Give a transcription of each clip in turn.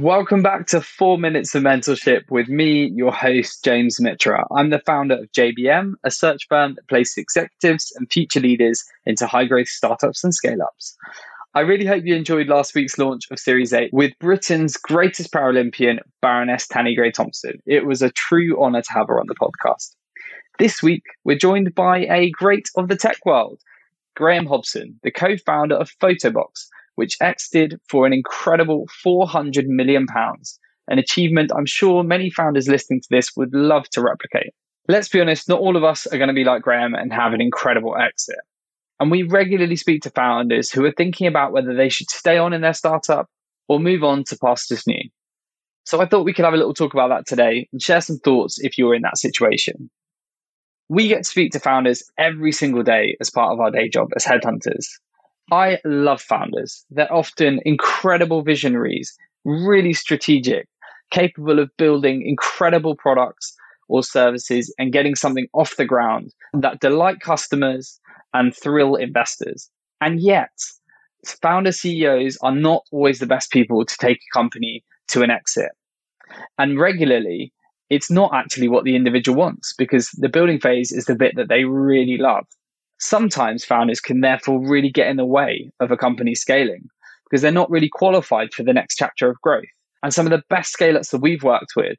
Welcome back to Four Minutes of Mentorship with me, your host, James Mitra. I'm the founder of JBM, a search firm that places executives and future leaders into high growth startups and scale ups. I really hope you enjoyed last week's launch of Series 8 with Britain's greatest Paralympian, Baroness Tanni Grey Thompson. It was a true honour to have her on the podcast. This week, we're joined by a great of the tech world, Graham Hobson, the co founder of Photobox, which exited for an incredible £400 million, an achievement I'm sure many founders listening to this would love to replicate. Let's be honest, not all of us are going to be like Graham and have an incredible exit. And we regularly speak to founders who are thinking about whether they should stay on in their startup or move on to pastures new. So I thought we could have a little talk about that today and share some thoughts if you're in that situation. We get to speak to founders every single day as part of our day job as headhunters. I love founders. They're often incredible visionaries, really strategic, capable of building incredible products or services and getting something off the ground that delight customers and thrill investors. And yet, founder CEOs are not always the best people to take a company to an exit. And regularly, it's not actually what the individual wants because the building phase is the bit that they really love. Sometimes founders can therefore really get in the way of a company scaling because they're not really qualified for the next chapter of growth. And some of the best scale ups that we've worked with,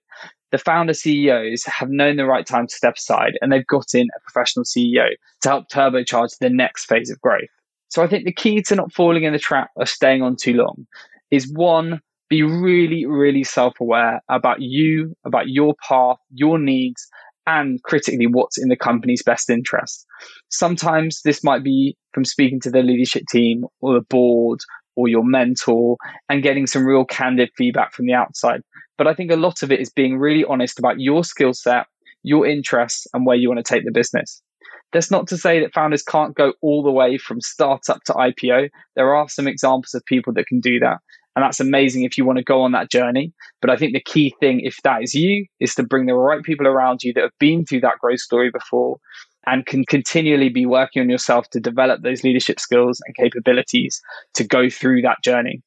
the founder CEOs have known the right time to step aside and they've got in a professional CEO to help turbocharge the next phase of growth. So I think the key to not falling in the trap of staying on too long is one, be really, really self aware about you, about your path, your needs, and critically, what's in the company's best interest. Sometimes this might be from speaking to the leadership team or the board or your mentor and getting some real candid feedback from the outside. But I think a lot of it is being really honest about your skill set, your interests, and where you want to take the business. That's not to say that founders can't go all the way from startup to IPO. There are some examples of people that can do that. And that's amazing if you want to go on that journey. But I think the key thing, if that is you, is to bring the right people around you that have been through that growth story before and can continually be working on yourself to develop those leadership skills and capabilities to go through that journey.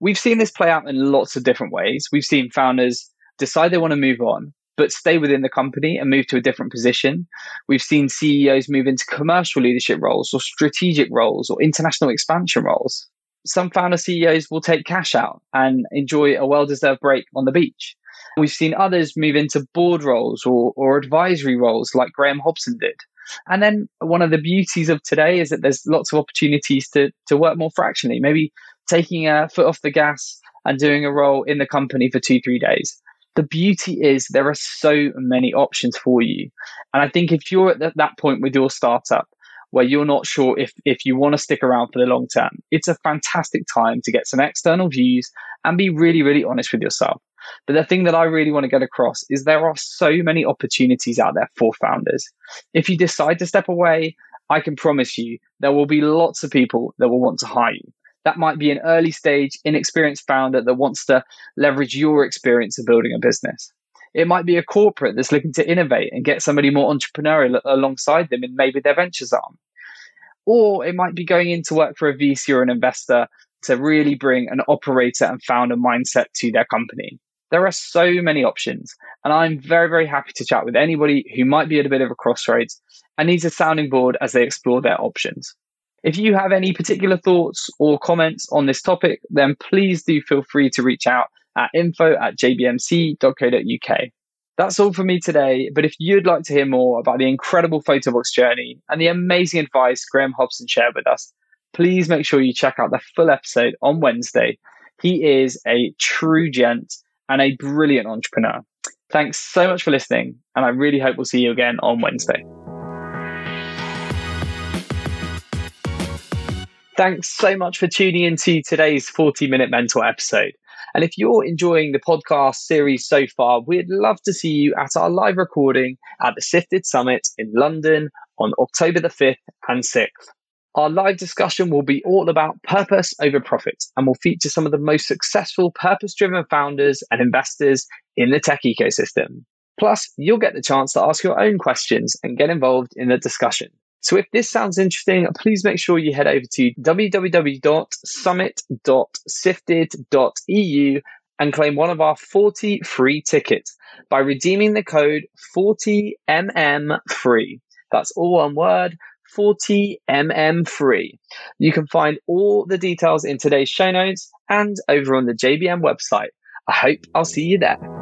We've seen this play out in lots of different ways. We've seen founders decide they want to move on, but stay within the company and move to a different position. We've seen CEOs move into commercial leadership roles or strategic roles or international expansion roles some founder CEOs will take cash out and enjoy a well deserved break on the beach. We've seen others move into board roles or, or advisory roles like Graham Hobson did. And then one of the beauties of today is that there's lots of opportunities to, to work more fractionally, maybe taking a foot off the gas and doing a role in the company for two, three days. The beauty is there are so many options for you. And I think if you're at that point with your startup where you're not sure if, if you want to stick around for the long term, it's a fantastic time to get some external views and be really, really honest with yourself. But the thing that I really want to get across is there are so many opportunities out there for founders. If you decide to step away, I can promise you there will be lots of people that will want to hire you. That might be an early stage, inexperienced founder that wants to leverage your experience of building a business. It might be a corporate that's looking to innovate and get somebody more entrepreneurial alongside them in maybe their ventures arm. Or it might be going into work for a VC or an investor to really bring an operator and founder mindset to their company. There are so many options, and I'm very, very happy to chat with anybody who might be at a bit of a crossroads and needs a sounding board as they explore their options. If you have any particular thoughts or comments on this topic, then please do feel free to reach out at info at jbmc.co.uk. That's all for me today. But if you'd like to hear more about the incredible Photobox journey and the amazing advice Graham Hobson shared with us, please make sure you check out the full episode on Wednesday. He is a true gent and a brilliant entrepreneur. Thanks so much for listening, and I really hope we'll see you again on Wednesday. Thanks so much for tuning into today's 40 minute mentor episode. And if you're enjoying the podcast series so far, we'd love to see you at our live recording at the Sifted Summit in London on October the 5th and 6th. Our live discussion will be all about purpose over profit and will feature some of the most successful purpose driven founders and investors in the tech ecosystem. Plus, you'll get the chance to ask your own questions and get involved in the discussion. So if this sounds interesting, please make sure you head over to www.summit.sifted.eu and claim one of our 40 free tickets by redeeming the code 40MM That's all one word, 40mm free. You can find all the details in today's show notes and over on the JBM website. I hope I'll see you there.